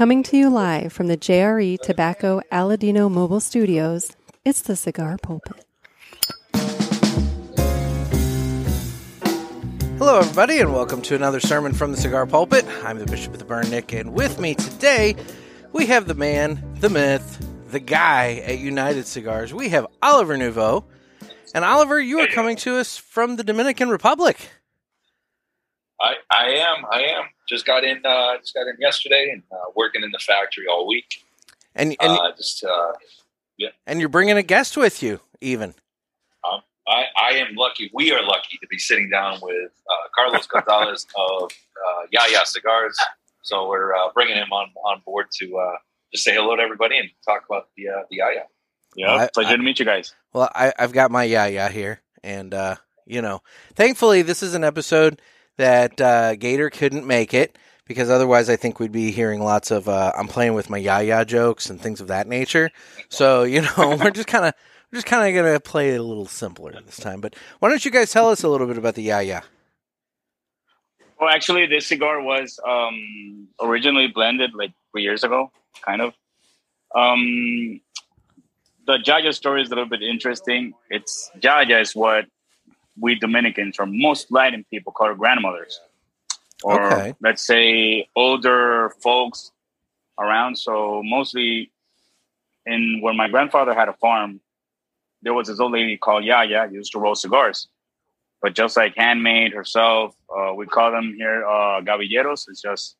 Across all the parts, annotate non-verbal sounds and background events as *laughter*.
Coming to you live from the JRE Tobacco Aladino Mobile Studios, it's the Cigar Pulpit. Hello, everybody, and welcome to another sermon from the Cigar Pulpit. I'm the Bishop of the Burn, Nick, and with me today we have the man, the myth, the guy at United Cigars. We have Oliver Nivaud. And Oliver, you are coming to us from the Dominican Republic. I, I am. I am. Just got in. Uh, just got in yesterday, and uh, working in the factory all week. And and, uh, just uh, and you're bringing a guest with you, even. Um, I, I am lucky. We are lucky to be sitting down with uh, Carlos Gonzalez *laughs* of uh, Yaya Cigars. So we're uh, bringing him on on board to uh, just say hello to everybody and talk about the uh, the Yaya. Yeah, I- pleasure I- to meet you guys. Well, I, I've got my Yaya here, and uh, you know, thankfully, this is an episode that uh, Gator couldn't make it because otherwise, I think we'd be hearing lots of uh, "I'm playing with my Yaya" jokes and things of that nature. So, you know, *laughs* we're just kind of we're just kind of gonna play it a little simpler this time. But why don't you guys tell us a little bit about the Yaya? Well, actually, this cigar was um, originally blended like three years ago, kind of. Um, the Yaya story is a little bit interesting. It's Yaya is what we Dominicans or most Latin people call our grandmothers, or Okay. let's say older folks around. So mostly, in when my grandfather had a farm, there was this old lady called Yaya who used to roll cigars. but just like handmade herself, uh, we call them here uh, gavilleros. It's just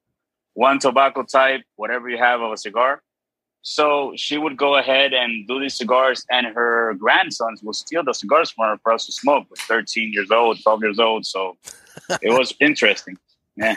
one tobacco type, whatever you have of a cigar. So she would go ahead and do these cigars, and her grandsons would steal the cigars from her for us to smoke. With 13 years old, 12 years old, so it was interesting. Yeah,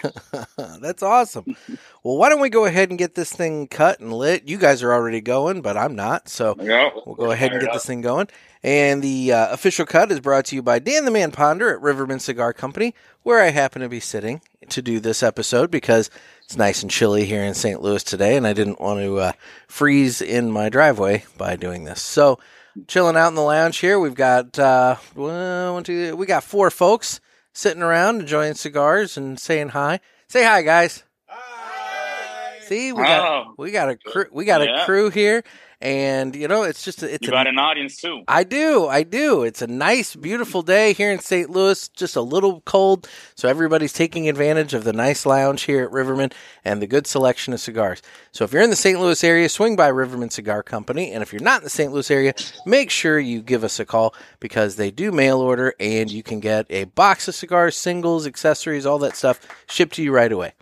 *laughs* That's awesome. Well, why don't we go ahead and get this thing cut and lit? You guys are already going, but I'm not. So yeah. We'll go ahead and get this thing going. And the uh, official cut is brought to you by Dan the Man Ponder at Rivermen Cigar Company, where I happen to be sitting to do this episode because it's nice and chilly here in St. Louis today, and I didn't want to uh, freeze in my driveway by doing this. So, chilling out in the lounge here, we've got uh, one, two, we got four folks sitting around enjoying cigars and saying hi. Say hi, guys. See, we got Oh, we got a crew. We got a crew here, and you know, it's just a- it's you a, got an audience too. I do, I do. It's a nice, beautiful day here in St. Louis. Just a little cold, so everybody's taking advantage of the nice lounge here at Rivermen and the good selection of cigars. So if you're in the St. Louis area, swing by Rivermen Cigar Company, and if you're not in the St. Louis area, make sure you give us a call because they do mail order, and you can get a box of cigars, singles, accessories, all that stuff shipped to you right away.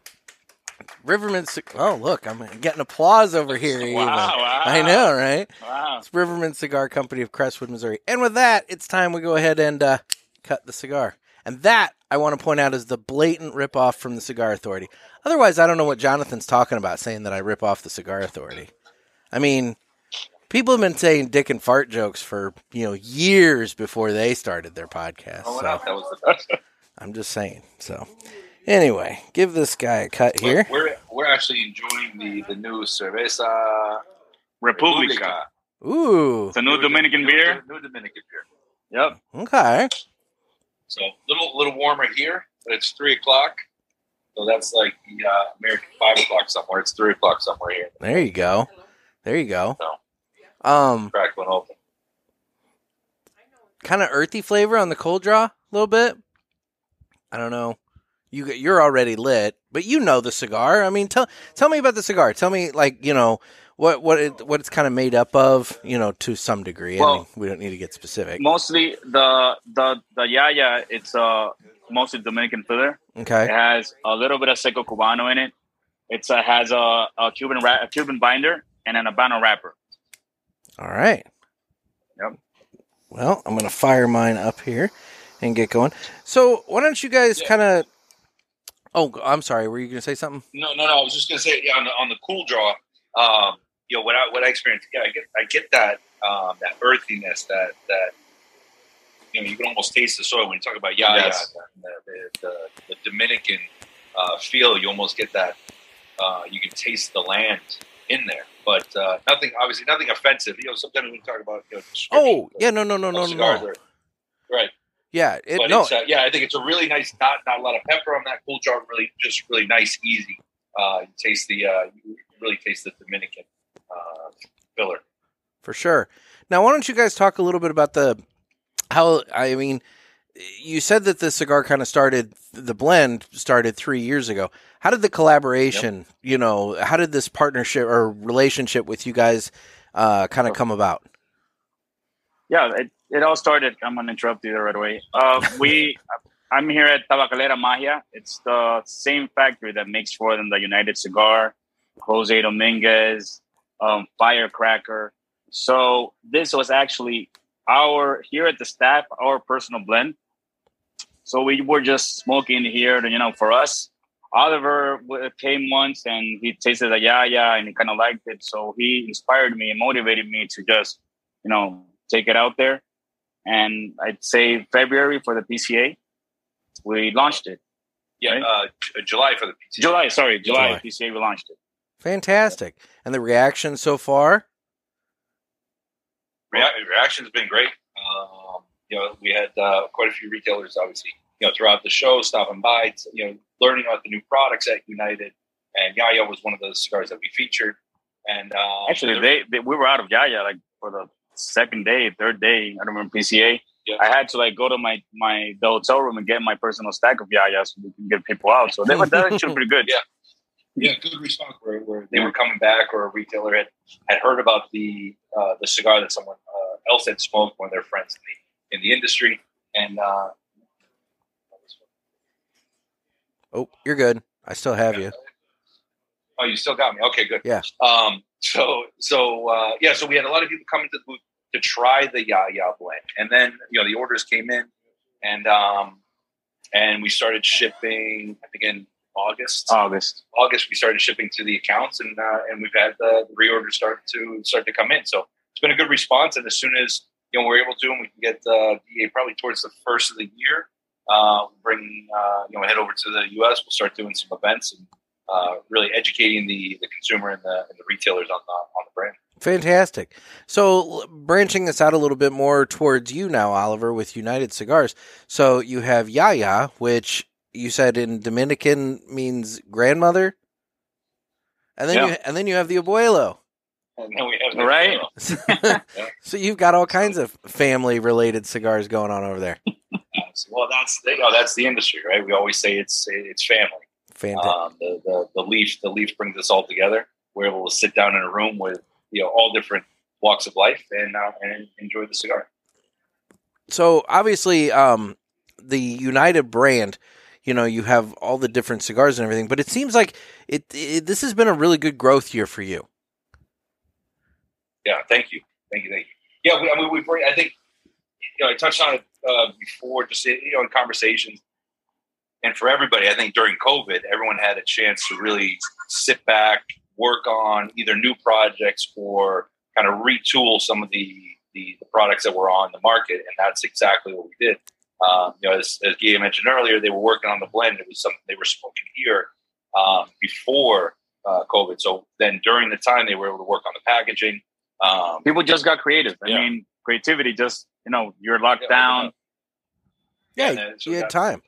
Rivermen. Oh, look, I'm getting applause over here. *laughs* even. wow. I know, right? Wow. It's Rivermen Cigar Company of Crestwood, Missouri. And with that, it's time we go ahead and uh, cut the cigar. And that, I want to point out, is the blatant ripoff from the Cigar Authority. Otherwise, I don't know what Jonathan's talking about saying that I rip off the Cigar Authority. I mean, people have been saying dick and fart jokes for, you know, years before they started their podcast. Oh, So that was the best. I'm just saying. So, anyway, give this guy a cut here. We're we're actually enjoying the the new cerveza Republica. Ooh, It's a new Dominican new, beer. New Dominican beer. Yep. okay. So a little little warmer here, but it's three o'clock. So that's like the uh, American five o'clock somewhere. It's three o'clock somewhere here. There you go. There you go. So Um, crack one open. kind of earthy flavor on the cold draw a little bit. I don't know. You you're already lit, but you know the cigar. I mean, tell tell me about the cigar. Tell me like you know what what it, what it's kind of made up of. You know, to some degree. I Well- mean, we don't need to get specific. Mostly the the the yaya. It's uh mostly Dominican filler. It Okay. has a little bit of seco cubano in it. It's uh, has a, a Cuban ra- a Cuban binder and an Habano wrapper. All right. Yep. Well, I'm gonna fire mine up here and get going. So why don't you guys Yeah. kind of? Oh, I'm sorry. Were you gonna say something? No, no, no. I was just gonna say yeah, on the on the cool draw. Um, you know what I what I experienced. Yeah, I get I get that um, that earthiness that that you know you can almost taste the soil when you talk about yeah Yes. yeah the, the, the, the Dominican uh, feel. You almost get that. Uh, you can taste the land in there, but uh, nothing obviously nothing offensive. You know, sometimes we talk about you know, Oh, yeah. No, no, no, no, no, no. right. Yeah. It, But no. it's, uh, yeah, I think it's a really nice, not not a lot of pepper on that cool jar. Really, just really nice, easy. Uh, you taste the uh, you really taste the Dominican uh, filler. For sure. Now, why don't you guys talk a little bit about the how? I mean, you said that the cigar kind of started, the blend started three years ago. How did the collaboration, yep. you know, how did this partnership or relationship with you guys uh, kind of come about? Yeah, it, it all started. I'm gonna interrupt you right away. Uh, we, *laughs* I'm here at Tabacalera Magia. It's the same factory that makes for them the United Cigar, Jose Dominguez, um, Firecracker. So this was actually our here at the staff, our personal blend. So we were just smoking here, and you know, for us. Oliver came once and he tasted the Yaya and he kind of liked it. So he inspired me and motivated me to just, you know, take it out there. And I'd say February for the PCA, we launched it. Yeah, right? uh, July for the PCA. July, sorry, July, July PCA we launched it. Fantastic. And the reaction so far? Rea- reaction's been great. Um, you know, we had uh, quite a few retailers, obviously, you know, throughout the show, stopping by, you know, learning about the new products at United. And Yaya was one of those cigars that we featured. And uh, actually, they, they, we were out of Yaya like for the second day, third day. I don't remember PCA. Yeah. I had to like go to my my the hotel room and get my personal stack of yayas so we can get people out. So they were that actually pretty good. *laughs* Yeah. Yeah, good response where, where they were coming back or a retailer had, had heard about the uh, the cigar that someone uh, else had smoked, one of their friends in the in the industry, and uh, oh, you're good. I still have you. Oh, you still got me. Okay, good. Yeah. Um. So so uh, yeah. So we had a lot of people coming to the booth to try the Yaya blend, and then you know the orders came in, and um, and we started shipping. I think in August. August. August, we started shipping to the accounts, and uh, and we've had the, the reorders start to start to come in. So it's been a good response. And as soon as you know we're able to, and we can get uh, DA probably towards the first of the year, uh, bring uh, you know head over to the U.S. We'll start doing some events and uh, really educating the the consumer and the, and the retailers on the on the brand. Fantastic. So, branching this out a little bit more towards you now, Oliver, with United Cigars. So, you have Yaya, which you said in Dominican means grandmother, and then yeah. you and then you have the abuelo. And then we have the right. *laughs* so you've got all kinds of family related cigars going on over there. *laughs* well, that's you know that's the industry, right? We always say it's it's family. Fantastic. Um, the, the the leaf the leaf brings us all together. We're able to sit down in a room with you know all different walks of life and uh, and enjoy the cigar. So obviously, um, the United brand you know you have all the different cigars and everything but it seems like it, it, this has been a really good growth year for you yeah thank you thank you thank you yeah we, i mean we i think you know i touched on it uh, before just you know in conversations and for everybody i think during covid everyone had a chance to really sit back work on either new projects or kind of retool some of the the, the products that were on the market and that's exactly what we did um, you know, as, as Gia mentioned earlier, they were working on the blend. It was something they were smoking here um, before uh, COVID. So then during the time, they were able to work on the packaging. Um, People just got creative. I yeah. mean, creativity just, you know, you're locked yeah, down. Yeah, yeah you had time.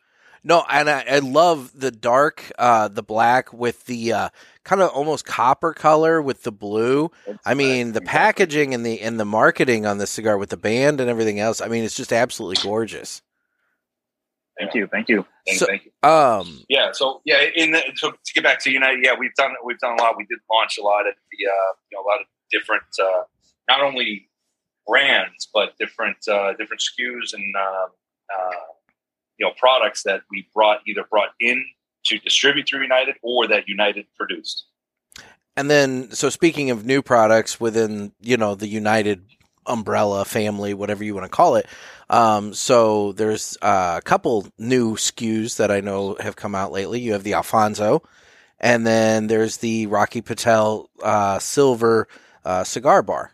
No, and I, I love the dark, uh, the black with the uh, kind of almost copper color with the blue. It's I mean, nice. the packaging and the and the marketing on the cigar with the band and everything else. I mean, it's just absolutely gorgeous. Thank you, thank you, thank, so, thank you. Um, yeah, so yeah, in the, so to get back to United, yeah, we've done we've done a lot. We did launch a lot of the uh, you know a lot of different uh, not only brands but different uh, different SKUs and uh, uh, you know products that we brought either brought in to distribute through United or that United produced. And then, so speaking of new products within you know the United umbrella family, whatever you want to call it. Um, so there's uh, a couple new SKUs that I know have come out lately. You have the Alfonso, and then there's the Rocky Patel uh, Silver uh, cigar bar.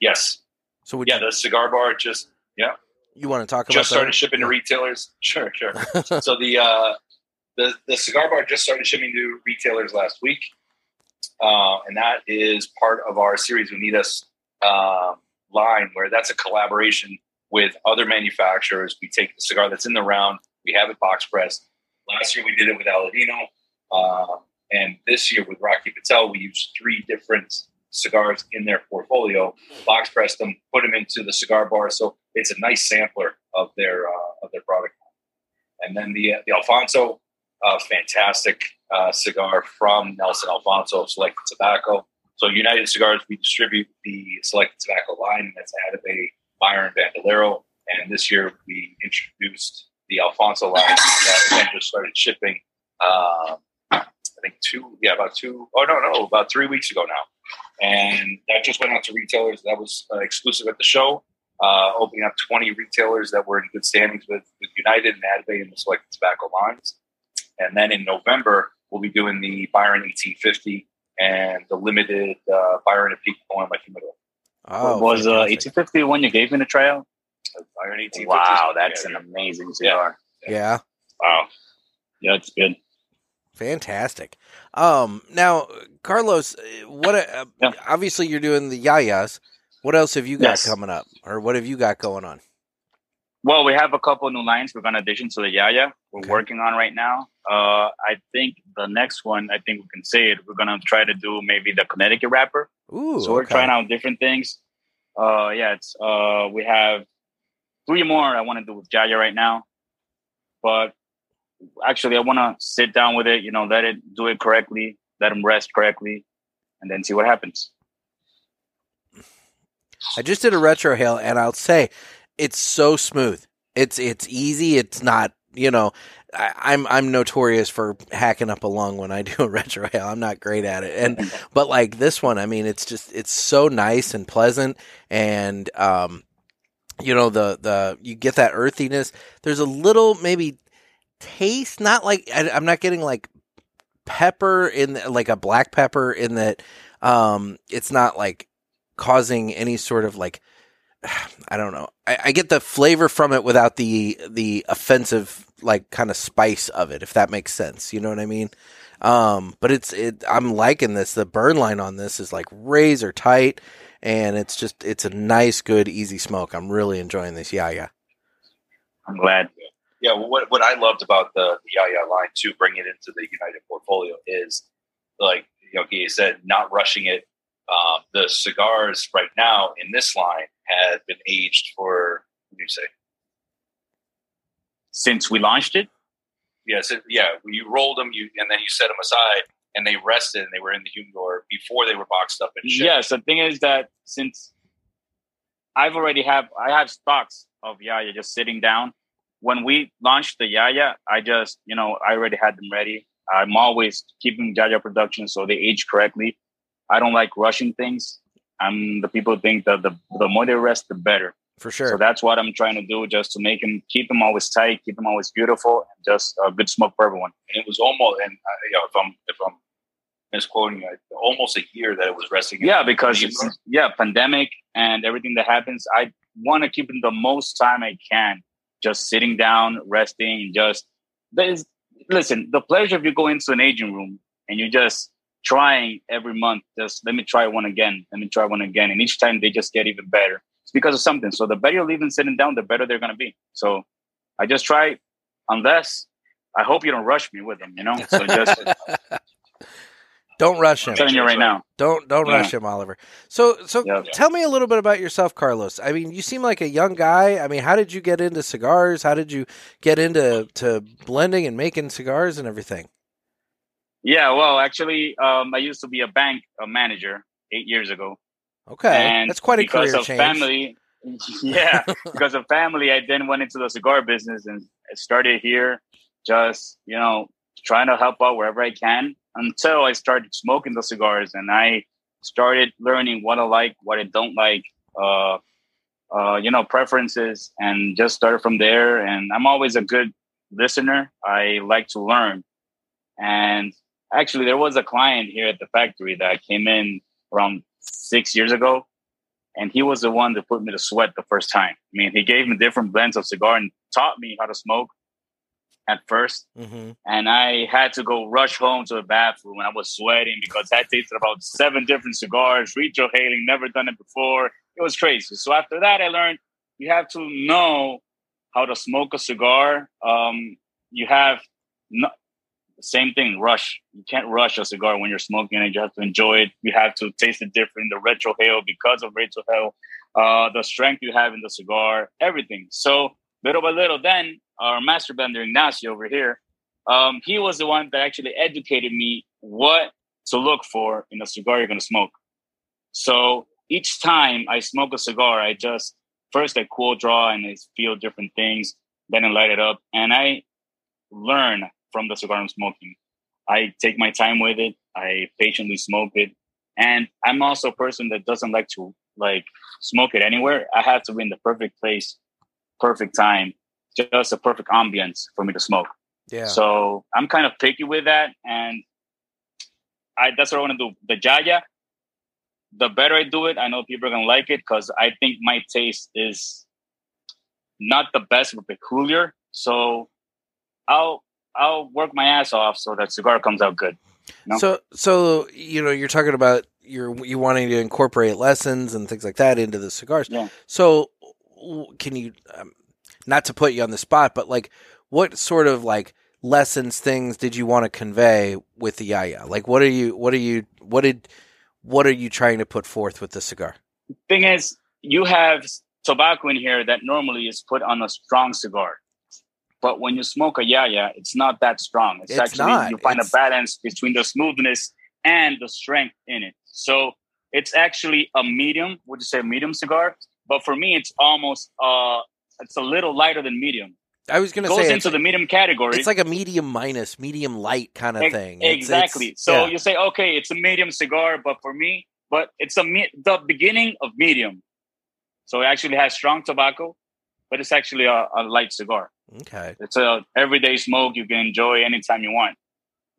Yes. So yeah, you, the cigar bar just yeah. You want to talk about just started that? shipping to retailers? *laughs* Sure, sure. *laughs* so the uh, the the cigar bar just started shipping to retailers last week, uh, and that is part of our series We Unidas uh, line where that's a collaboration with other manufacturers. We take the cigar that's in the round, we have it box pressed. Last year we did it with Aladino, uh, And this year with Rocky Patel, we used three different cigars in their portfolio, box pressed them, put them into the cigar bar. So it's a nice sampler of their uh, of their product. And then the the Alfonso, uh, fantastic uh, cigar from Nelson Alfonso Selected Tobacco. So United Cigars, we distribute the Selected Tobacco line. That's out of a Byron, Bandolero. And this year we introduced the Alfonso line that again just started shipping. Uh, I think two, yeah, about two. Oh no, no, about three weeks ago now, and that just went out to retailers. That was uh, exclusive at the show, uh, opening up twenty retailers that were in good standings with, with United and Atabey and the Selected Tobacco lines. And then in November, we'll be doing the Byron 1850 and the limited uh, Byron and Peak Poem by Humidor. Oh, was uh, 1850 the one you gave me to try out? Byron 1850. Wow, that's an amazing cigar. Yeah. Wow. Yeah, it's good. Fantastic. Um, now, Carlos, what? Uh, Yeah. Obviously, you're doing the yayas. What else have you got Yes. coming up, or what have you got going on? Well, we have a couple new lines we're going to addition to the Yaya we're Okay. working on right now. Uh, I think the next one, I think we can say it. We're going to try to do maybe the Connecticut wrapper. Ooh, so we're okay. trying out different things. Uh, yeah, it's uh, we have three more I want to do with Yaya right now, but actually I want to sit down with it. You know, let it do it correctly, let them rest correctly, and then see what happens. I just did a retrohale, and I'll say it's so smooth. It's it's easy. It's not you know. I, I'm I'm notorious for hacking up a lung when I *laughs* do a retrohale. I'm not great at it, and *laughs* but like this one, I mean, it's just it's so nice and pleasant, and um, you know the the you get that earthiness. There's a little maybe taste, not like I, I'm not getting like pepper in like a black pepper in that um it's not like causing any sort of like *sighs* I don't know. I, I get the flavor from it without the the offensive like kind of spice of it, if that makes sense. You know what I mean? Um, but it's it. I'm liking this. The burn line on this is like razor tight, and it's just it's a nice, good, easy smoke. I'm really enjoying this. Yeah, yeah. I'm glad. Yeah, what what I loved about the, the Yaya line too, bringing it into the United portfolio is like you know, he said, not rushing it. Um, the cigars right now in this line had been aged for what do you say? Since we launched it, Yes, it, yeah. You rolled them, you and then you set them aside, and they rested, and they were in the humidor before they were boxed up and shipped. Yes, the thing is that since I've already have I have stocks of Yaya just sitting down. When we launched the Yaya, I just you know I already had them ready. I'm always keeping Yaya production so they age correctly. I don't like rushing things. I'm the people think that the the more they rest, the better. For sure. So that's what I'm trying to do, just to make them keep them always tight, keep them always beautiful, and just a good smoke for everyone. and it was almost and uh, you know, if I'm if I'm misquoting you, almost a year that it was resting. Yeah, because it's, yeah, pandemic and everything that happens, I want to keep them the most time I can, just sitting down, resting, just there's listen, the pleasure if you go into an aging room and you're just trying every month, just let me try one again, let me try one again. And each time they just get even better. It's because of something. So the better you're leaving sitting down, the better they're gonna be. So I just try unless I hope you don't rush me with them, you know? So just *laughs* don't rush him. I'm telling you right now. Don't don't Yeah. rush him, Oliver. So so Yeah. tell me a little bit about yourself, Carlos. I mean, you seem like a young guy. I mean, how did you get into cigars? How did you get into to blending and making cigars and everything? Yeah, well, actually, um, I used to be a bank a manager eight years ago. Okay, and that's quite a because career of change. family. *laughs* Yeah, because of family, I then went into the cigar business and I started here, just you know, trying to help out wherever I can until I started smoking the cigars and I started learning what I like, what I don't like, uh, uh, you know, preferences, and just started from there. And I'm always a good listener. I like to learn, and actually, there was a client here at the factory that came in around six years ago and he was the one that put me to sweat the first time. I mean, he gave me different blends of cigar and taught me how to smoke at first. hmm And I had to go rush home to the bathroom and I was sweating because I tasted about seven different cigars, retrohaling, never done it before. It was crazy. So after that, I learned you have to know how to smoke a cigar. Um, you have no, same thing. Rush. You can't rush a cigar when you're smoking it. You have to enjoy it. You have to taste it different. The retrohale because of retrohale, uh, the strength you have in the cigar, everything. So little by little, then our master blender Ignacio over here, um, he was the one that actually educated me what to look for in a cigar you're going to smoke. So each time I smoke a cigar, I just first I cool draw and I feel different things, then I light it up, and I learn from the cigar I'm smoking. I take my time with it. I patiently smoke it, and I'm also a person that doesn't like to like smoke it anywhere. I have to be in the perfect place, perfect time, just a perfect ambience for me to smoke. Yeah. So I'm kind of picky with that, and I that's what I want to do. The Yaya, the better I do it, I know people are gonna like it because I think my taste is not the best but peculiar. So I'll I'll work my ass off so that cigar comes out good. So, so you know, you're talking about you're you wanting to incorporate lessons and things like that into the cigars. Yeah. So, can you, um, not to put you on the spot, but like, what sort of like lessons, things did you want to convey with the Yaya? Like, what are you, what are you, what did, what are you trying to put forth with the cigar? Thing is, you have tobacco in here that normally is put on a strong cigar. But when you smoke a yaya, it's not that strong. It's, It's actually not. you find It's- a balance between the smoothness and the strength in it. So it's actually a medium. Would you say a medium cigar? But for me, it's almost uh, it's a little lighter than medium. I was going to Goes into the medium category. it's like a medium minus, medium light kind of Ex- thing. It's- it's- exactly. so yeah. you say, okay, it's a medium cigar, but for me, but it's a me- the beginning of medium. So it actually has strong tobacco, but it's actually a, a light cigar. okay. It's a everyday smoke you can enjoy anytime you want.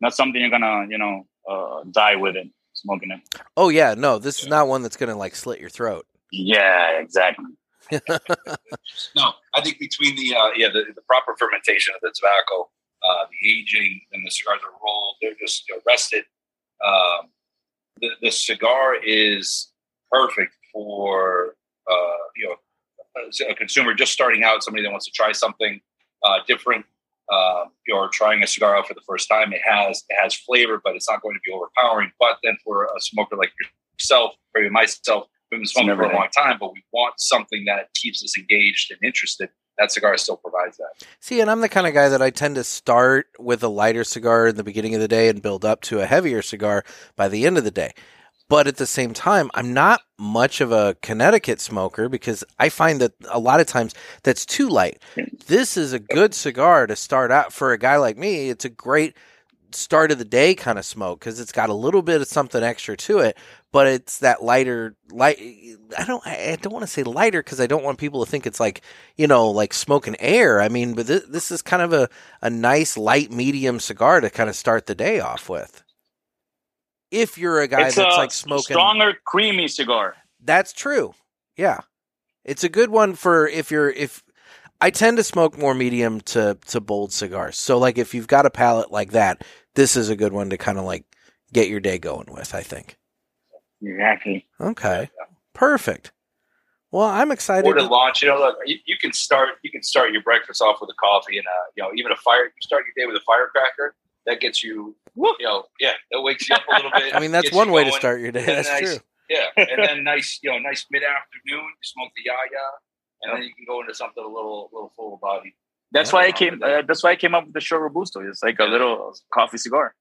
Not something you're gonna, you know, uh, die with it smoking it. Oh yeah, no, this is not one that's going to like slit your throat. Yeah, exactly. *laughs* No, I think between the uh, yeah the, the proper fermentation of the tobacco, uh, the aging, and the cigars are rolled, they're just you rested. Um, the the cigar is perfect for uh, you know a- a consumer just starting out, somebody that wants to try something uh, different. Uh, or trying a cigar out for the first time, it has it has flavor, but it's not going to be overpowering. But then for a smoker like yourself, or even myself, we've been smoking for a long time, but we want something that keeps us engaged and interested. That cigar still provides that. See, and I'm the kind of guy that I tend to start with a lighter cigar in the beginning of the day and build up to a heavier cigar by the end of the day. But at the same time, I'm not much of a Connecticut smoker because I find that a lot of times that's too light. This is a good cigar to start out for a guy like me. It's a great start of the day kind of smoke because it's got a little bit of something extra to it, but it's that lighter light. I don't. I don't want to say lighter because I don't want people to think it's like you know like smoking air. I mean, but this, this is kind of a a nice light medium cigar to kind of start the day off with. If you're a guy it's that's a like smoking, stronger, creamy cigar. that's true. Yeah, it's a good one for if you're if. I tend to smoke more medium to to bold cigars. So like if you've got a palate like that, this is a good one to kind of like get your day going with. I think. Exactly. Okay. Perfect. Well, I'm excited. Or to to- launch, you know, look, you, you can start you can start your breakfast off with a coffee and a, you know even a fire. You start your day with a firecracker. That gets you, you know, yeah, that wakes you up a little bit. *laughs* I mean, that's one you way to start your day. That's nice, true. Yeah, and then *laughs* nice, you know, nice mid afternoon. You smoke the yaya, and then you can go into something a little, little full body. That's Yeah. why I came. Uh, that's why I came up with the Short Robusto. It's like a little coffee cigar.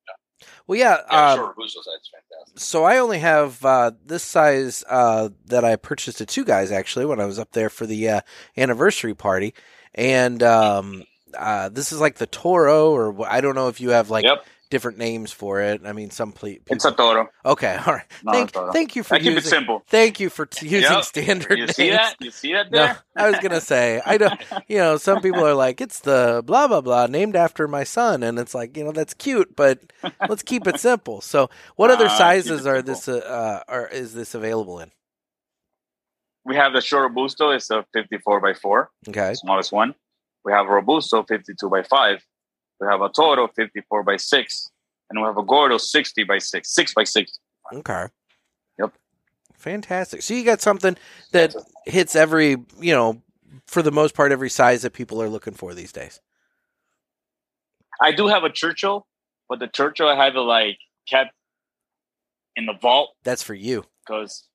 Well, yeah. Yeah, um, sure, Robusto side's fantastic. So I only have uh, this size uh, that I purchased at two guys actually when I was up there for the uh, anniversary party, and um, uh, this is like the Toro, or I don't know if you have like Yep. different names for it. I mean, some ple- people. It's a Toro. okay, all right. Thank, thank you for I keep it simple. Thank you for t- using Yep. standard You names. see that? You see that No. I was gonna say I don't. *laughs* You know, some people are like, it's the blah blah blah named after my son, and it's like, you know, that's cute, but let's keep it simple. So, what other Ah, sizes are this? Uh, uh, are is this available in? We have the Short Robusto. It's a 54 by 4, Okay, smallest one. We have a Robusto 52 by 5. We have a Toro 54 by 6. And we have a Gordo 60 by 6. 6 by 6. okay, Yep. fantastic. So you got something that hits every, you know, for the most part, every size that people are looking for these days. I do have a Churchill but the Churchill I have it like kept in the vault That's for you. because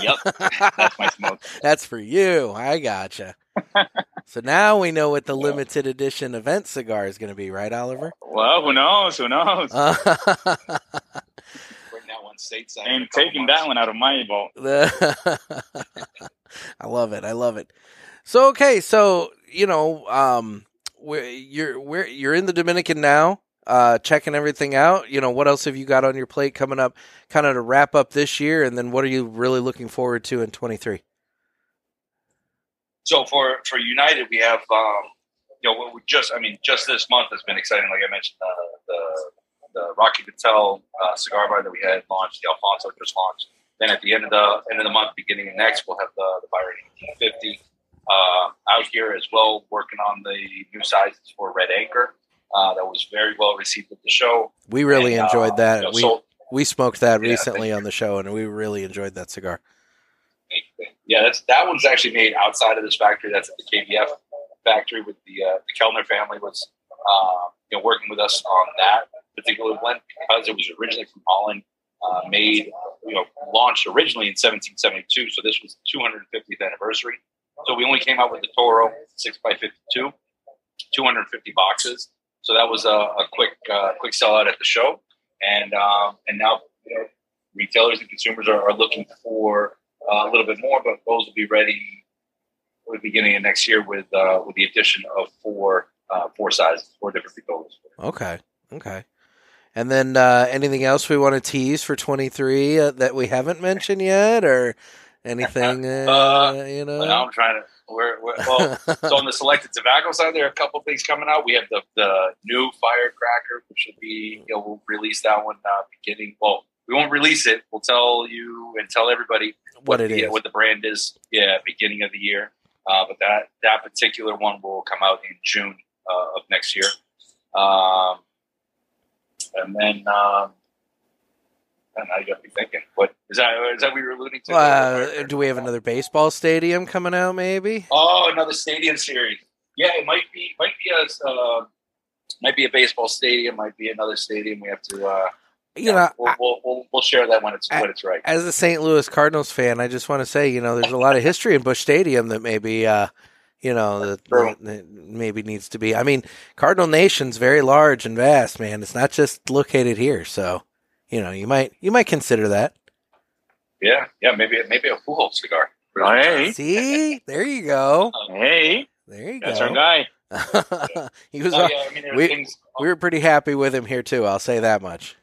yep, that's my *laughs* smoke. That's for you. I gotcha. So now we know what the limited edition event cigar is going to be, right, Oliver? Well, who knows? Who knows? Uh, Bring that one stateside. in a Ain't couple taking that one out of my vault. *laughs* I love it. I love it. So okay, so you know, um, we're, you're we're you're in the Dominican now, uh, checking everything out. You know, what else have you got on your plate coming up, kind of to wrap up this year, and then what are you really looking forward to in twenty three? So for for United, we have um, you know we just I mean just this month has been exciting. Like I mentioned, uh, the the Rocky Patel uh, cigar bar that we had launched, the Alfonso just launched. Then at the end of the end of the month, beginning of next, we'll have the the Byron 1850 uh, out here as well, working on the new sizes for Red Anchor. Uh, that was very well received at the show. We really And, uh, enjoyed that. you know, we sold- we smoked that Yeah, recently on the show, and we really enjoyed that cigar. Yeah, that's that one's actually made outside of this factory. That's at the KBF factory with the uh, the Kelner family was uh, you know working with us on that particular blend because it was originally from Holland, uh, made you know launched originally in 1772. So this was the 250th anniversary. So we only came out with the Toro six by 52, 250 boxes. So that was a, a quick uh, quick sellout at the show, and um, and now you know, retailers and consumers are, are looking for uh, a little bit more, but those will be ready for the beginning of next year with uh, with the addition of four uh, four sizes, four different picolas. Okay, okay. And then uh, anything else we want to tease for twenty three uh, that we haven't mentioned yet, or anything? *laughs* Uh, Uh, you know. I'm trying to. We're, we're, well, so on the selected tobacco side, there are a couple things coming out. We have the, the new firecracker, which will be, you know, we'll release that one uh, beginning. Well, we won't release it. We'll tell you and tell everybody what it the, is. what the brand is. Yeah, beginning of the year. Uh, but that that particular one will come out in June uh, of next year. Um, and then, um, and I got to be thinking, what is that? Is that what you're alluding to? Uh, do we have another baseball stadium coming out? Maybe. Oh, another stadium series. Yeah, it might be might be a uh, might be a baseball stadium, might be another stadium. We have to. Uh, You know, we'll, we'll, we'll we'll share that when it's I- when it's right. as a St. Louis Cardinals fan, I just want to say, you know, there's a lot of history in Busch Stadium that maybe, uh, you know, that, that maybe needs to be. I mean, Cardinal Nation's very large and vast, man. It's not just located here, so you know, you might you might consider that. Yeah, yeah, maybe maybe a Pujols cigar. Hey, See, there you go. hey, There you go. that's our guy. *laughs* he was. Oh, yeah, I mean, we- things We were pretty happy with him here too. I'll say that much.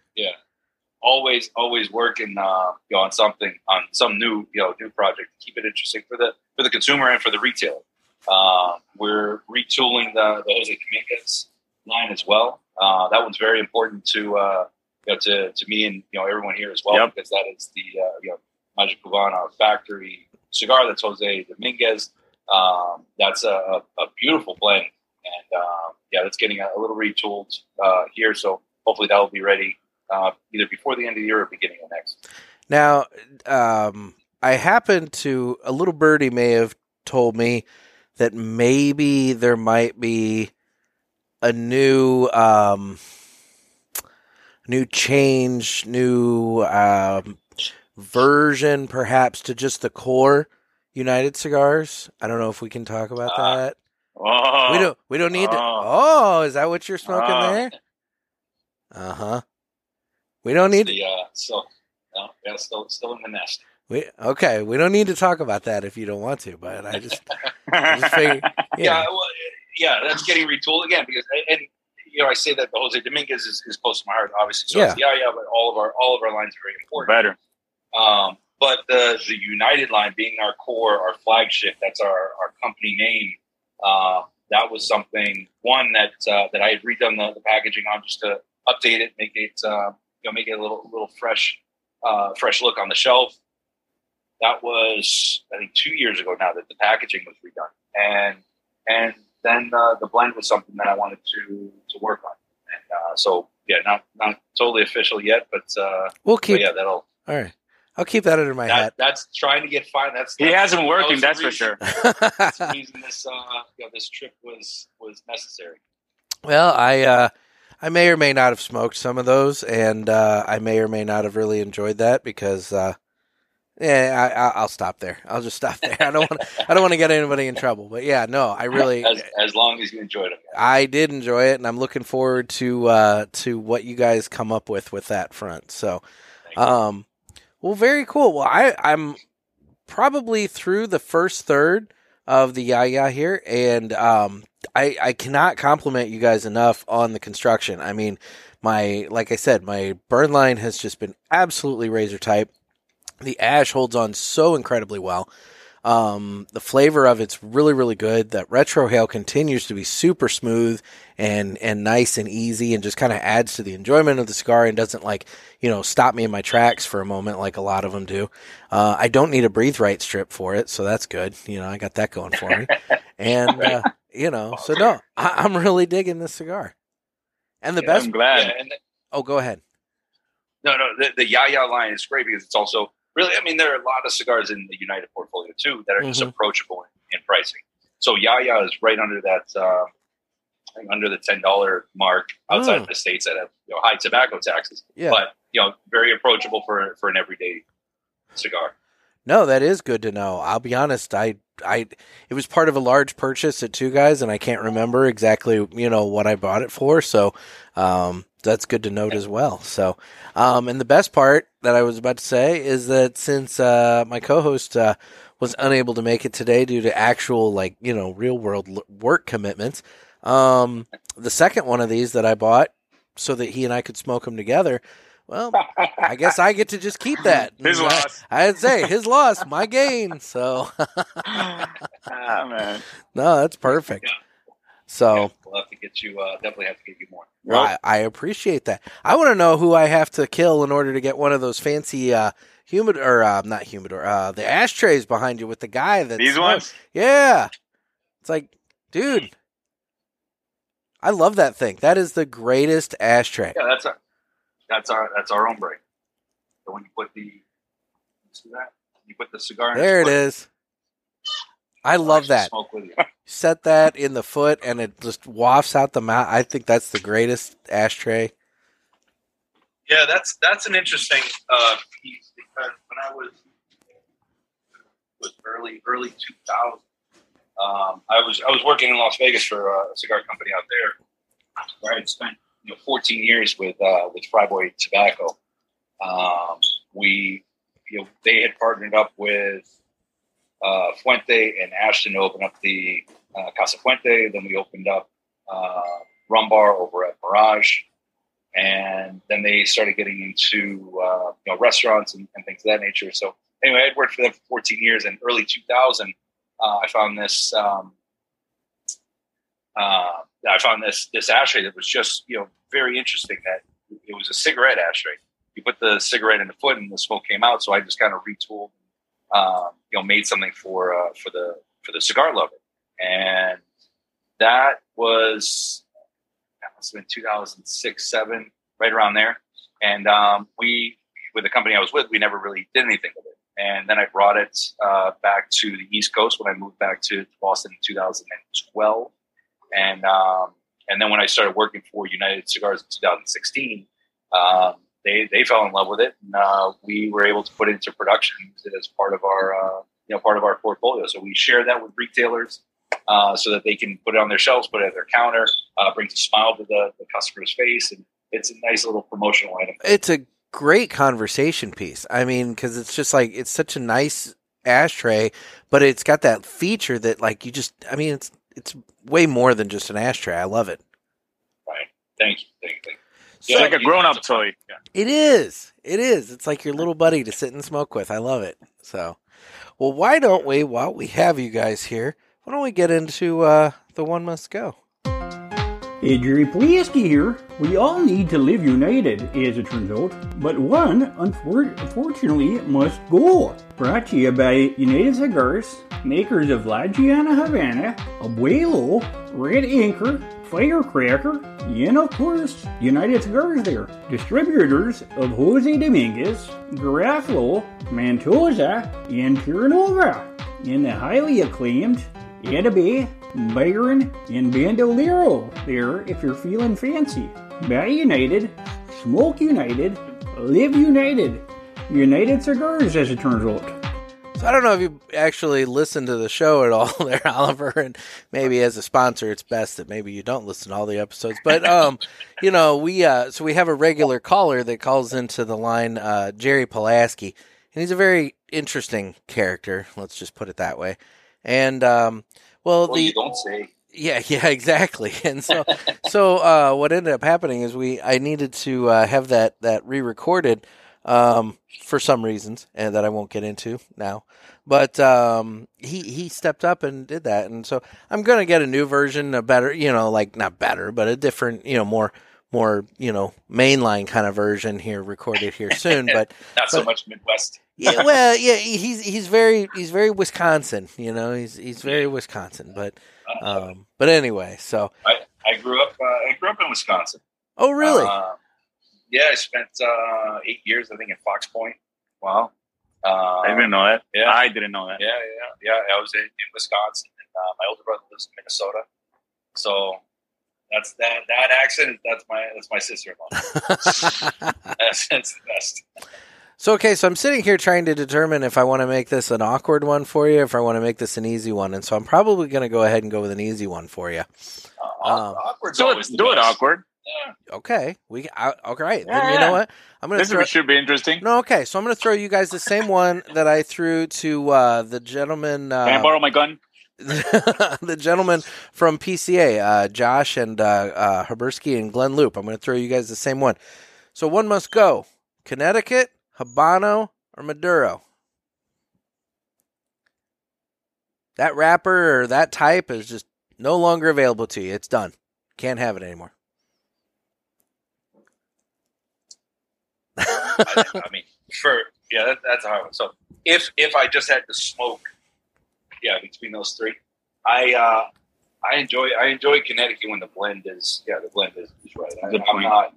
Always always working uh, you know, on something on some new you know new project to keep it interesting for the for the consumer and for the retailer. Uh, we're retooling the, the Jose Dominguez line as well. Uh, that one's very important to uh, you know to, to me and you know everyone here as well Yep. because that is the uh, you know Magia Cubana factory cigar. That's Jose Dominguez. Um, that's a, a, beautiful blend, and um, yeah, that's getting a, a little retooled uh, here. So hopefully that will be ready uh, either before the end of the year or beginning of next. Now, um, I happened to a little birdie may have told me that maybe there might be a new um, new change, new um, version, perhaps to just the core United cigars. I don't know if we can talk about Ah. that. Oh, we don't. We don't need to. Oh. Oh, is that what you're smoking Oh. there? Uh huh. We don't need. The, uh, so no, yeah, still still in the nest. We okay. We don't need to talk about that if you don't want to. But I just, I just figured, *laughs* Yeah, yeah, well, yeah, that's getting retooled again because and you know I say that the Jose Dominguez is, is close to my heart, obviously. So it's, yeah, yeah, but all of our all of our lines are very important. better. Um, but the the United line being our core, our flagship, that's our, our company name. Uh, that was something one that uh, that I had redone the, the packaging on just to update it, make it uh, you know make it a little little fresh uh, fresh look on the shelf. That was I think two years ago now that the packaging was redone, and and then uh, the blend was something that I wanted to to work on, and uh, so yeah, not not totally official yet, but, uh, we'll but keep. yeah, that'll All right, I'll keep that under my that, hat. that's trying to get fine. That's He has been working, that's was the for sure. That's *laughs* the reason this uh, you know, this trip was was necessary. well, I uh, I may or may not have smoked some of those, and uh, I may or may not have really enjoyed that because, uh, yeah, I, I, I'll stop there. I'll just stop there. I don't want. I don't want to get anybody in trouble. But yeah, no, I really. as, as long as you enjoyed it. I did enjoy it, and I'm looking forward to uh, to what you guys come up with with that front. So, um, well, very cool. Well, I I'm probably through the first third of the Yaya here, and um, I I cannot compliment you guys enough on the construction. I mean, my like I said, my burn line has just been absolutely razor tight. The ash holds on so incredibly well. Um, the flavor of it's really, really good. That retrohale continues to be super smooth and, and nice and easy and just kind of adds to the enjoyment of the cigar and doesn't like, you know, stop me in my tracks for a moment like a lot of them do. Uh, I don't need a breathe right strip for it. So that's good. You know, I got that going for me. *laughs* and, uh, you know, so no, I, am really digging this cigar. And the Yeah, best, I'm glad. Yeah, and oh, go ahead. No, no, the, the Yaya line is great because it's also really, I mean, there are a lot of cigars in the United portfolio too that are just Mhm. approachable in, in pricing. So Yaya is right under that, uh, under the ten dollar mark outside Mm. of the states that have you know high tobacco taxes, Yeah. but you know very approachable for for an everyday cigar. No, that is good to know. I'll be honest, I I it was part of a large purchase at two guys and I can't remember exactly, you know, what I bought it for, so um that's good to note as well. So, um and the best part that I was about to say is that since uh my co-host uh was unable to make it today due to actual like, you know, real world l- work commitments, um the second one of these that I bought so that he and I could smoke them together, well, I guess I get to just keep *laughs* that. His *laughs* I- loss. I'd say his loss, my gain. So *laughs* ah, man. no, that's perfect. Yeah. So Yeah, we'll have to get you. Uh, definitely have to get you more. I, I appreciate that. I want to know who I have to kill in order to get one of those fancy uh, humid or uh, not humidor, uh, the ashtrays behind you with the guy that These ones? Yeah, it's like, dude, I love that thing. That is the greatest ashtray. Yeah, that's our that's our that's our own break. So when you put the see that you put the cigar. There it its foot, is. I love that. Smoke with you. Set that in the foot and it just wafts out the mouth. I think that's the greatest ashtray. Yeah, that's that's an interesting uh, piece because when I was was early early two thousand, um, I was I was working in Las Vegas for a cigar company out there, where I had spent you know fourteen years with uh, with Fryboy Tobacco. Um, we you know they had partnered up with uh, Fuente and Ashton to open up the uh, Casa Fuente. Then we opened up uh, Rum Bar over at Mirage and then they started getting into uh, you know restaurants and, and things of that nature. So anyway, I'd worked for them for 14 years. In early 2000, uh, I found this. Um, uh, I found this this ashtray that was just you know very interesting. That it was a cigarette ashtray. You put the cigarette in the foot, and the smoke came out. So I just kind of retooled, um, you know, made something for uh, for the for the cigar lover, and that was that must have been 2006, seven, right around there. And um, we, with the company I was with, we never really did anything with it. And then I brought it uh, back to the East Coast when I moved back to Boston in 2012. And um, and then when I started working for United Cigars in 2016, um, they they fell in love with it, and uh, we were able to put it into production and use it as part of our uh, you know part of our portfolio. So we share that with retailers uh, so that they can put it on their shelves, put it at their counter, uh, brings a smile to the, the customer's face, and it's a nice little promotional item. It's a great conversation piece. I mean, because it's just like it's such a nice ashtray, but it's got that feature that like you just. I mean, it's it's way more than just an ashtray. I love it. Right? Thank you, thank you. Thank you. It's Yeah, like a grown up toy. Yeah. It is. It is. It's like your little buddy to sit and smoke with. I love it. So, well, why don't we, while we have you guys here, why don't we get into uh, the one must go? Jerry Pulaski here. We all need to live united, as it turns out, but one, unfor- unfortunately, must go. Brought to you by United Cigars, makers of La Gianna Havana, Abuelo, Red Anchor, Firecracker, and of course, United Cigars there. Distributors of Jose Dominguez, Garofalo, Mantosa, and Terranova. And the highly acclaimed Atabey, Byron, and Bandolero there if you're feeling fancy. Buy United, smoke United, live United. United Cigars, as it turns out. So I don't know if you actually listen to the show at all *laughs* there, Oliver, and maybe as a sponsor, it's best that maybe you don't listen to all the episodes. But um, *laughs* you know, we uh, so we have a regular caller that calls into the line, uh, Jerry Pulaski, and he's a very interesting character. Let's just put it that way. And um, well, Well, the you don't say. yeah, *laughs* yeah, exactly. *laughs* And so, *laughs* so uh, what ended up happening is we I needed to uh, have that that re-recorded um, for some reasons, and that I won't get into now. But um, he he stepped up and did that, and so I'm gonna get a new version, a better, you know, like not better, but a different, you know, more more you know mainline kind of version here recorded here soon. But Not so much Midwest. Yeah, *laughs* well, yeah, he's he's very he's very Wisconsin, you know, he's he's very Wisconsin, but. Uh, Um, but anyway, so I, I grew up. Uh, I grew up in Wisconsin. oh really? Uh, yeah, I spent uh, eight years, I think, in Fox Point. Wow. Uh, I didn't know that. yeah. I didn't know that. Yeah, yeah, yeah. I was in, in Wisconsin, and uh, my older brother lives in Minnesota. So that's that. That accent. That's my. That's my sister-in-law. *laughs* *laughs* that's, that's the best. So okay, so I'm sitting here trying to determine if I want to make this an awkward one for you, if I want to make this an easy one, and so I'm probably going to go ahead and go with an easy one for you. Uh, Um, awkward's Do it, the do it awkward. Yeah. Okay, we I, okay, right. then you know what? I'm going to This throw. should be interesting. No, okay, so I'm going to throw you guys the same one that I threw to uh, the gentleman. Uh, Can I borrow my gun? *laughs* the gentleman from PCA, uh, Josh and uh, uh, Habursky and Glynn Loope. I'm going to throw you guys the same one. So one must go: Connecticut, Habano, or Maduro. That wrapper or that type is just no longer available to you. It's done. Can't have it anymore. I, I mean, for yeah, that, that's a hard one. So if if I just had to smoke, yeah, between those three, I uh, I enjoy I enjoy Connecticut when the blend is yeah the blend is, is right. I, I'm point. not.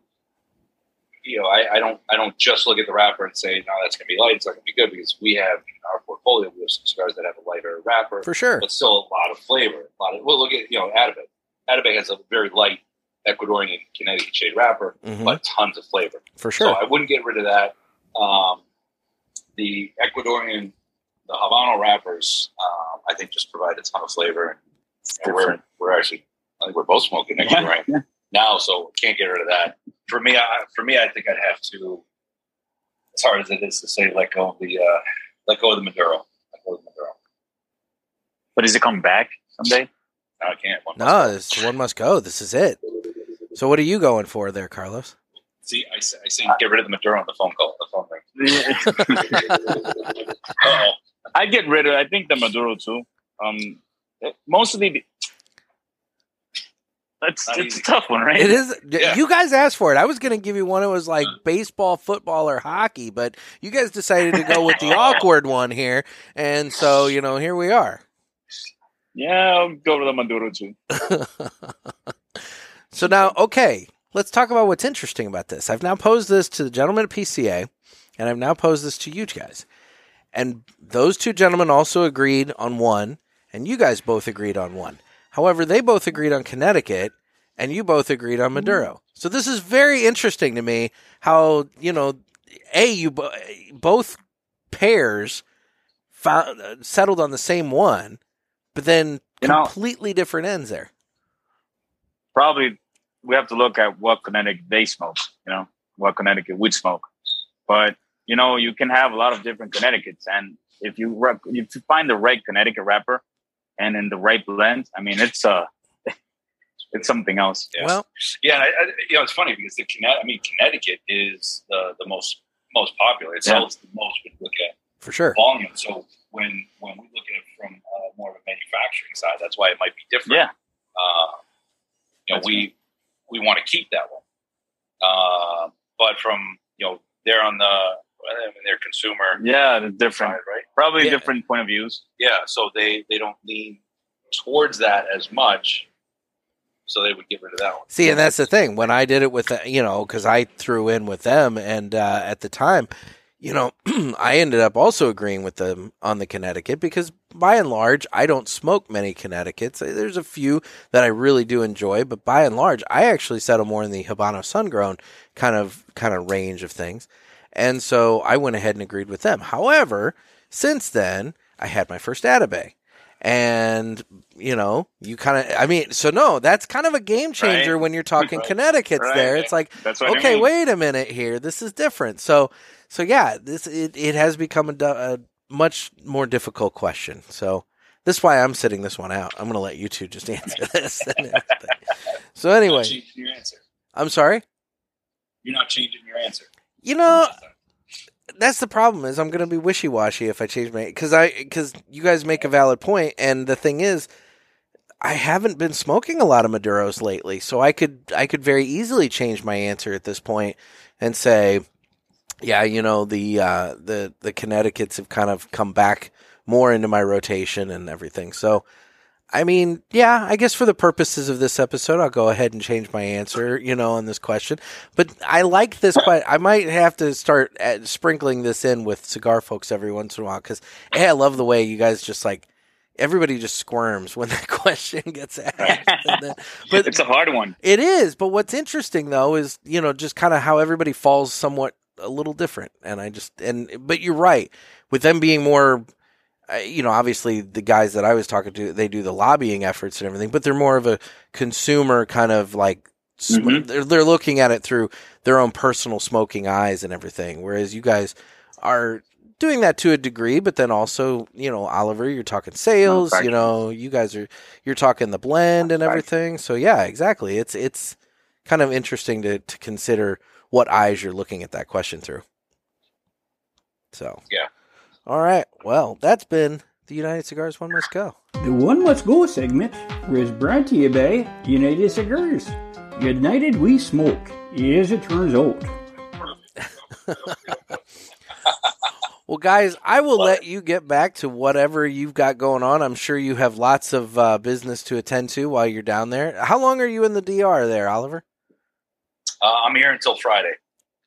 You know, I, I don't. I don't just look at the wrapper and say, "No, that's going to be light. It's not going to be good." Because we have in our portfolio, we have some cigars that have a lighter wrapper, For sure. but still a lot of flavor. A lot of. Well, look at you know, Atabey. Atabey has a very light Ecuadorian Connecticut shade wrapper, Mhm. but tons of flavor. For So sure. I wouldn't get rid of that. Um, the Ecuadorian, the Habano wrappers, um, I think just provide a ton of flavor. And, and we're, we're actually, I think we're both smoking Ecuadorian Yeah. Now, so can't get rid of that. For me, I, for me, I think I'd have to, as hard as it is to say, let go of the, uh, let go of the Maduro. Let go of the Maduro. But is it coming back someday? No, I can't. One No, this one must go. This is it. So what are you going for there, Carlos? See, I say, I say get rid of the Maduro on the phone call. The phone ring. *laughs* I get rid of. I think the Maduro too. Um, mostly. It's Not it's easy. a tough one, right? It is. Yeah. You guys asked for it. I was going to give you one. It was like baseball, football, or hockey, but you guys decided to go with the *laughs* awkward one here, and so you know here we are. Yeah, I'll go with the Maduro too. *laughs* so now, okay, let's talk about what's interesting about this. I've now posed this to the gentleman at PCA, and I've now posed this to you guys, and those two gentlemen also agreed on one, and you guys both agreed on one. However, they both agreed on Connecticut, and you both agreed on Maduro. So this is very interesting to me. How you know, a you bo- both pairs found, uh, settled on the same one, but then You know- completely different ends there. Probably we have to look at what Connecticut they smoke. You know what Connecticut would smoke, but you know you can have a lot of different Connecticut's, and if you rep- if you find the right Connecticut wrapper and in the right blend, I mean it's uh *laughs* it's something else. Yeah. Well, Yeah, I, I, you know, it's funny because the Connecticut, I mean, Connecticut is the, the most most popular. It Yeah. sells the most when you look at for sure. volume. So when when we look at it from uh, more of a manufacturing side, that's why it might be different. Yeah, Uh, you know, That's we we want to keep that one, uh, but from you know, they're on the I mean, they're consumer yeah, the side, different, right? probably Yeah. different point of views. Yeah, so they they don't lean towards that as much. So they would get rid of that one. See, and that's the thing. When I did it with, you know, because I threw in with them, and uh, at the time, you know, *clears throat* I ended up also agreeing with them on the Connecticut because by and large, I don't smoke many Connecticut's. There's a few that I really do enjoy, but by and large, I actually settle more in the Habano sun grown kind of kind of range of things. And so I went ahead and agreed with them. However, since then, I had my first Atabey. And, you know, you kind of, I mean, so no, that's kind of a game changer Right. when you're talking *laughs* Right. Connecticut's Right. there. It's like, what I okay, mean. wait a minute here. This is different. So, so yeah, this, it, it has become a, a much more difficult question. So this is why I'm sitting this one out. I'm going to let you two just *laughs* answer *laughs* this. so anyway, your answer. I'm sorry. You're not changing your answer. You know, that's the problem is I'm going to be wishy-washy if I change my cuz I cuz you guys make a valid point and the thing is I haven't been smoking a lot of Maduros lately, so I could I could very easily change my answer at this point and say yeah, you know, the uh the the Connecticut's have kind of come back more into my rotation and everything. So I mean, yeah, I guess for the purposes of this episode, I'll go ahead and change my answer, you know, on this question. But I like this question. I might have to start uh sprinkling this in with cigar folks every once in a while because, hey, I love the way you guys just like everybody just squirms when *laughs* that question gets asked. Then- *laughs* but it's a hard one. it is. But what's interesting though is you know just kind of how everybody falls somewhat a little different. And I just and but you're right with them being more. You know, obviously the guys that I was talking to, they do the lobbying efforts and everything, but they're more of a consumer kind of like Mhm. they're, they're looking at it through their own personal smoking eyes and everything. Whereas you guys are doing that to a degree, but then also, you know, Oliver, you're talking sales, you know, you guys are you're talking the blend and everything. So yeah, exactly. It's it's kind of interesting to to consider what eyes you're looking at that question through. So Yeah. All right. Well, that's been the United Cigars One Must Go. The One Must Go segment was brought to you by United Cigars. United we smoke, as it turns out. *laughs* Well, guys, I will let you get back to whatever you've got going on. I'm sure you have lots of uh, business to attend to while you're down there. How long are you in the DR there, Oliver? Uh, I'm here until Friday.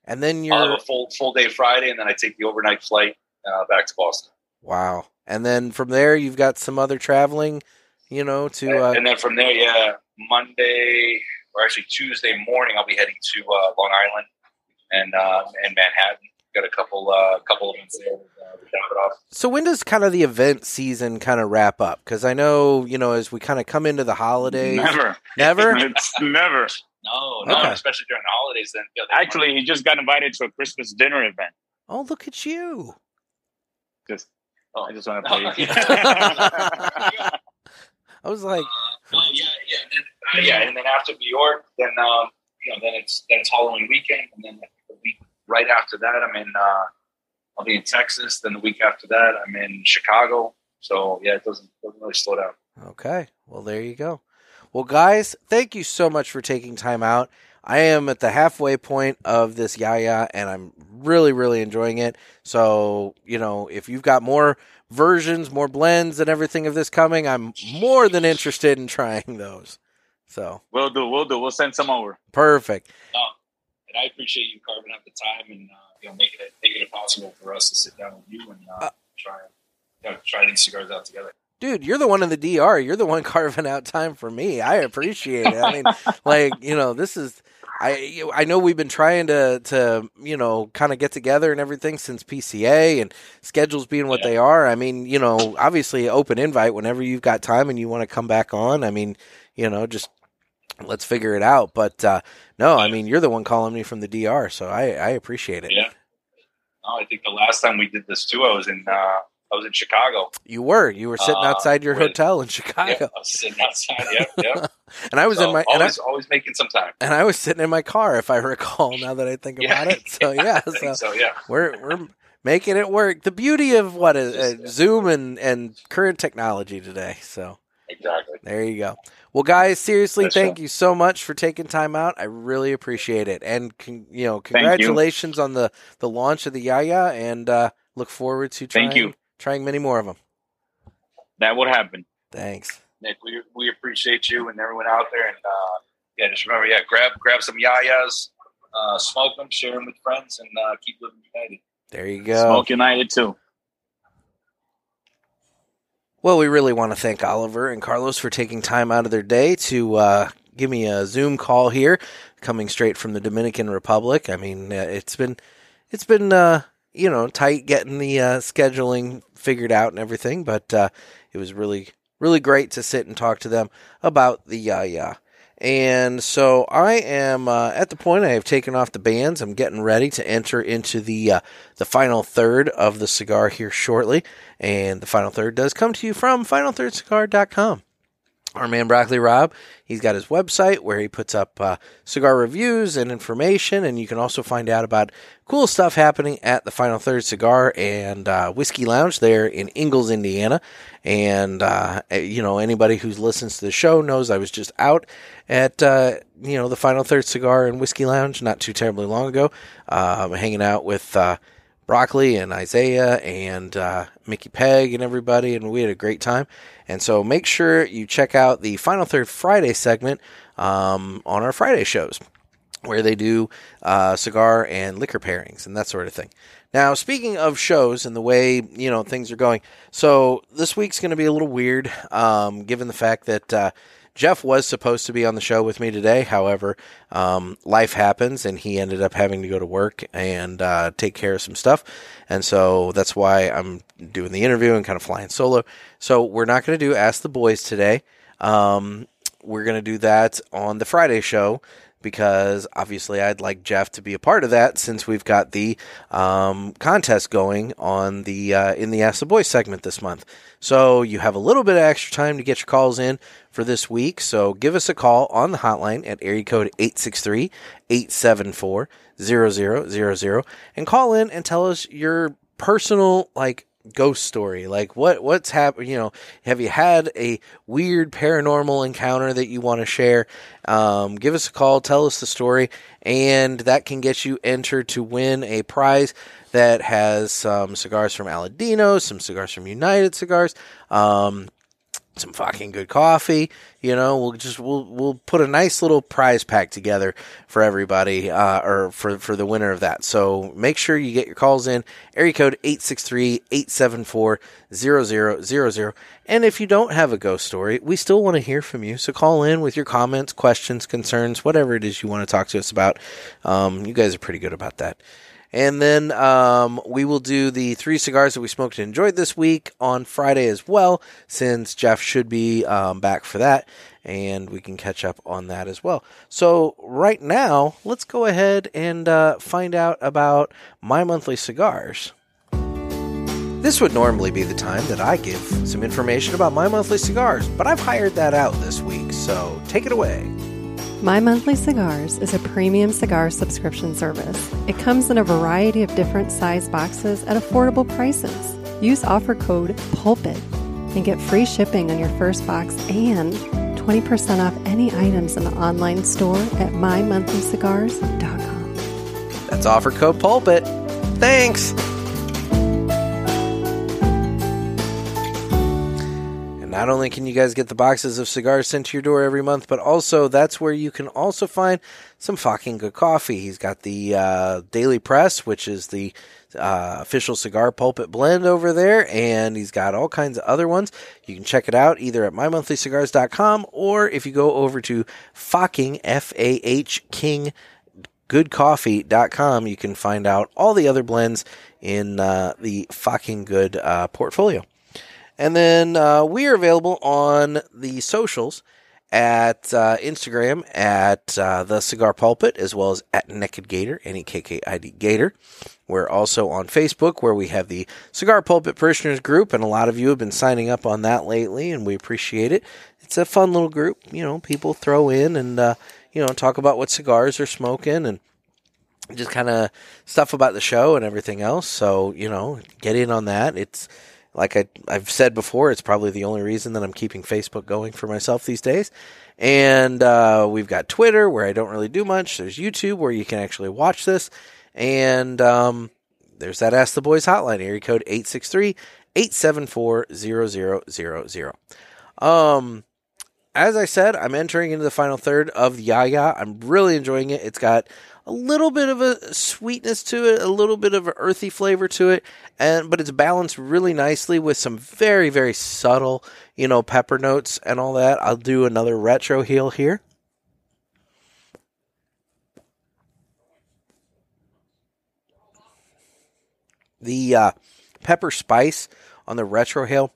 And then I'll you're have a full full day Friday, and then I take the overnight flight uh, back to Boston. wow. And then from there, you've got some other traveling, you know, to uh, and then from there, yeah, Monday or actually Tuesday morning, I'll be heading to uh, Long Island and uh, and Manhattan. Got a couple uh, couple events there with uh, with Davidoff. So when does kind of the event season kind of wrap up? Because I know you know as we kind of come into the holidays, Never. never. *laughs* It's never. No, no, Okay. especially during the holidays. Then yeah, they- Actually, he just got invited to a Christmas dinner event. oh, look at you! Just, Oh. I just want to Oh, play. *laughs* I was like, Uh, oh yeah, yeah, and then, uh, yeah, and then after New York, then um, you know, then it's then it's Halloween weekend, and then the week right after that, I'm in. Uh, I'll be in Texas. Then the week after that, I'm in Chicago. So yeah, it doesn't doesn't really slow down. Okay. Well, there you go. Well, guys, thank you so much for taking time out. I am at the halfway point of this Yaya, and I'm really, really enjoying it. So, you know, if you've got more versions, more blends, and everything of this coming, I'm more than interested in trying *laughs* those. So, We'll do. We'll do. We'll send some over. perfect. And I appreciate you carving out the time and uh, you know making it making it possible for us to sit down with you and uh, Uh, try you know, try these cigars out together. Dude, you're the one in the DR. You're the one *laughs* carving out time for me. I appreciate it. I mean, *laughs* like, you know, this is I I know we've been trying to to, you know, kind of get together and everything since PCA and schedules being what Yeah. they are. I mean, you know, obviously open invite whenever you've got time and you want to come back on. I mean, you know, just let's figure it out. But uh no, I mean, you're the one calling me from the DR, so I I appreciate it. Yeah. No, I think the last time we did this too, I was in uh, I was in Chicago. You were you were sitting Uh, outside your with- hotel in Yeah, Chicago. I was sitting outside. Yeah, yeah. *laughs* And I was So in my and I, always always making some time. and I was sitting in my car, if I recall. *laughs* Now that I think Yeah. about it, so *laughs* yeah, so so yeah. we're we're making it work. The beauty of what is uh, Zoom and and current technology today. So Exactly. there you go. Well, guys, seriously, Yes, thank you so much for taking time out. I really appreciate it, and con- you know, you. congratulations on the the launch of the Yaya, and uh, look forward to trying Thank you. Trying many more of them. That would happen. Thanks. Nick, we, we appreciate you and everyone out there. And uh, yeah, just remember, yeah, grab grab some yayas, uh, smoke them, share them with friends, and uh, keep living united. There you go. Smoke United too. Well, we really want to thank Oliver and Carlos for taking time out of their day to uh, give me a Zoom call here, coming straight from the Dominican Republic. I mean, uh, it's been it's been uh, you know tight getting the uh, scheduling figured out and everything, but uh, it was really really great to sit and talk to them about the Yaya. And so I am uh, at the point I have taken off the bands. I'm getting ready to enter into the uh, the final third of the cigar here shortly. And the final third does come to you from finalthirdcigar.com our man Broccoli Rob, he's got his website where he puts up uh, cigar reviews and information, and you can also find out about cool stuff happening at the Final Third Cigar and uh, Whiskey Lounge there in Ingles, Indiana. And uh, eh, you know, anybody who listens to the show knows I was just out at uh, you know the Final Third Cigar and Whiskey Lounge not too terribly long ago, um, hanging out with Broccoli and Isaiah and uh, Mickey Peg and everybody, and we had a great time. And so make sure you check out the Final Third Friday segment um, on our Friday shows, where they do uh, cigar and liquor pairings and that sort of thing. Now, speaking of shows and the way you know things are going, so this week's going to be a little weird, um, given the fact that. Uh, Jeff was supposed to be on the show with me today. However, um, life happens and he ended up having to go to work and uh, take care of some stuff. And so that's why I'm doing the interview and kind of flying solo. So we're not going to do Ask the Boys today. Um, we're going to do that on the Friday show because obviously I'd like Jeff to be a part of that since we've got the um, contest going on the uh, in the Ask the Boys segment this month. So you have a little bit of extra time to get your calls in for this week. So give us a call on the hotline at area code 863 874 0000 and call in and tell us your personal like ghost story? Like what what's happened you know have you had a weird paranormal encounter that you want to share? Um, give us a call tell us the story and that can get you entered to win a prize that has some cigars from aladino some cigars from united cigars um, some fucking good coffee. You know, we'll just we'll we'll put a nice little prize pack together for everybody, uh, or for for the winner of that. So make sure you get your calls in. Area code 863-874-0000. And if you don't have a ghost story, we still want to hear from you. So call in with your comments, questions, concerns, whatever it is you want to talk to us about. Um, you guys are pretty good about that. And then um, we will do the three cigars that we smoked and enjoyed this week on Friday as well, since Jeff should be um, back for that, and we can catch up on that as well. So, right now, let's go ahead and uh, find out about my monthly cigars. This would normally be the time that I give some information about my monthly cigars, but I've hired that out this week, so take it away. My Monthly Cigars is a premium cigar subscription service. It comes in a variety of different size boxes at affordable prices. Use offer code PULPIT and get free shipping on your first box and 20% off any items in the online store at mymonthlycigars.com. That's offer code PULPIT. Thanks! Not only can you guys get the boxes of cigars sent to your door every month, but also that's where you can also find some fucking good coffee. He's got the uh, Daily Press, which is the uh, official cigar pulpit blend over there, and he's got all kinds of other ones. You can check it out either at mymonthlycigars.com or if you go over to fucking F A H King goodcoffee.com, you can find out all the other blends in uh, the fucking good uh, portfolio. And then uh, we are available on the socials at uh, Instagram at uh, the Cigar Pulpit as well as at Nekkid Gator, N E K K I D Gator. We're also on Facebook where we have the Cigar Pulpit Parishioners group, and a lot of you have been signing up on that lately, and we appreciate it. It's a fun little group. You know, people throw in and uh, you know talk about what cigars they're smoking and just kind of stuff about the show and everything else. So you know, get in on that. It's like I, I've said before, it's probably the only reason that I'm keeping Facebook going for myself these days. And uh, we've got Twitter, where I don't really do much. There's YouTube, where you can actually watch this. And um, there's that Ask the Boys hotline, area code 863 874 0000. Um, as I said, I'm entering into the final third of Yaya. I'm really enjoying it. It's got a little bit of a sweetness to it, a little bit of an earthy flavor to it, and but it's balanced really nicely with some very very subtle, you know, pepper notes and all that. I'll do another retrohale here. The uh, pepper spice on the retrohale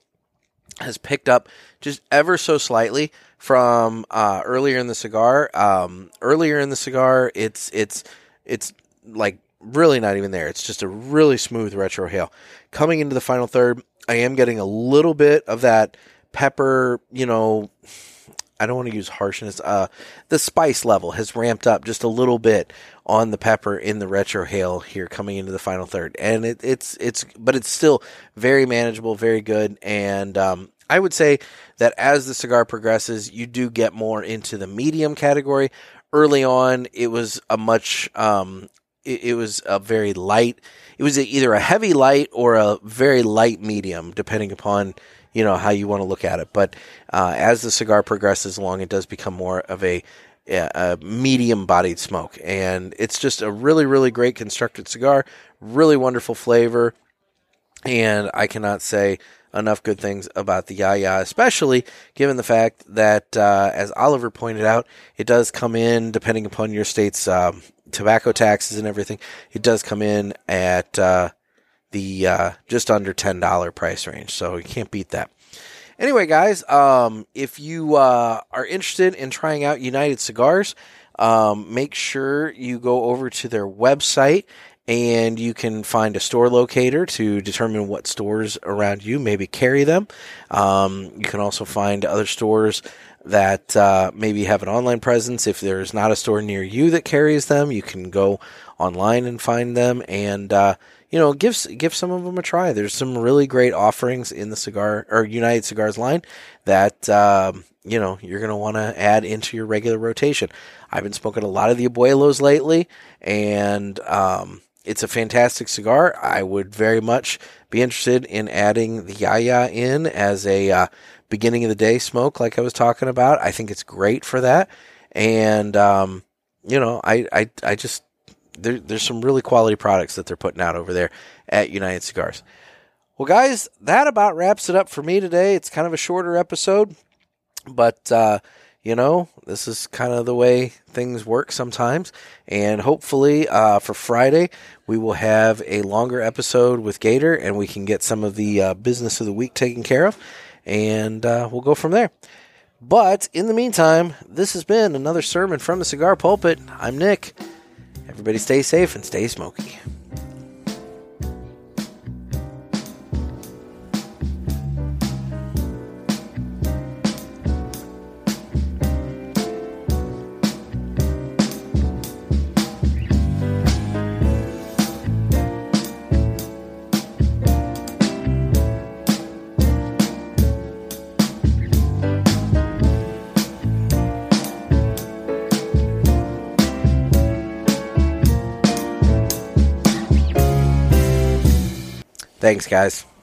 has picked up just ever so slightly from uh, earlier in the cigar. Um, earlier in the cigar, it's it's it's like really not even there. It's just a really smooth retrohale. Coming into the final third, I am getting a little bit of that pepper, you know, I don't want to use harshness. Uh, the spice level has ramped up just a little bit on the pepper in the retrohale here coming into the final third, and it, it's it's but it's still very manageable, very good, and um, I would say that as the cigar progresses, you do get more into the medium category. Early on, it was a much um, it, it was a very light. It was either a heavy light or a very light medium, depending upon you know how you want to look at it. But uh, as the cigar progresses along, it does become more of a, a medium-bodied smoke, and it's just a really, really great constructed cigar. Really wonderful flavor, and I cannot say enough good things about the Yaya, especially given the fact that, uh, as Oliver pointed out, it does come in depending upon your state's um, tobacco taxes and everything. It does come in at uh, the uh, just under ten dollar price range, so you can't beat that. Anyway, guys, um, if you uh, are interested in trying out United Cigars, um, make sure you go over to their website and you can find a store locator to determine what stores around you maybe carry them. Um, you can also find other stores that uh, maybe have an online presence. If there's not a store near you that carries them, you can go online and find them and. Uh, you know, give give some of them a try. There's some really great offerings in the cigar or United Cigars line that um, you know you're going to want to add into your regular rotation. I've been smoking a lot of the Abuelos lately, and um, it's a fantastic cigar. I would very much be interested in adding the Yaya in as a uh, beginning of the day smoke, like I was talking about. I think it's great for that, and um, you know, I I I just there, there's some really quality products that they're putting out over there at United Cigars. Well, guys, that about wraps it up for me today. It's kind of a shorter episode, but uh, you know, this is kind of the way things work sometimes. And hopefully, uh, for Friday, we will have a longer episode with Gator, and we can get some of the uh, business of the week taken care of, and uh, we'll go from there. But in the meantime, this has been another sermon from the cigar pulpit. I'm Nick. Everybody stay safe and stay smoky. Thanks, guys.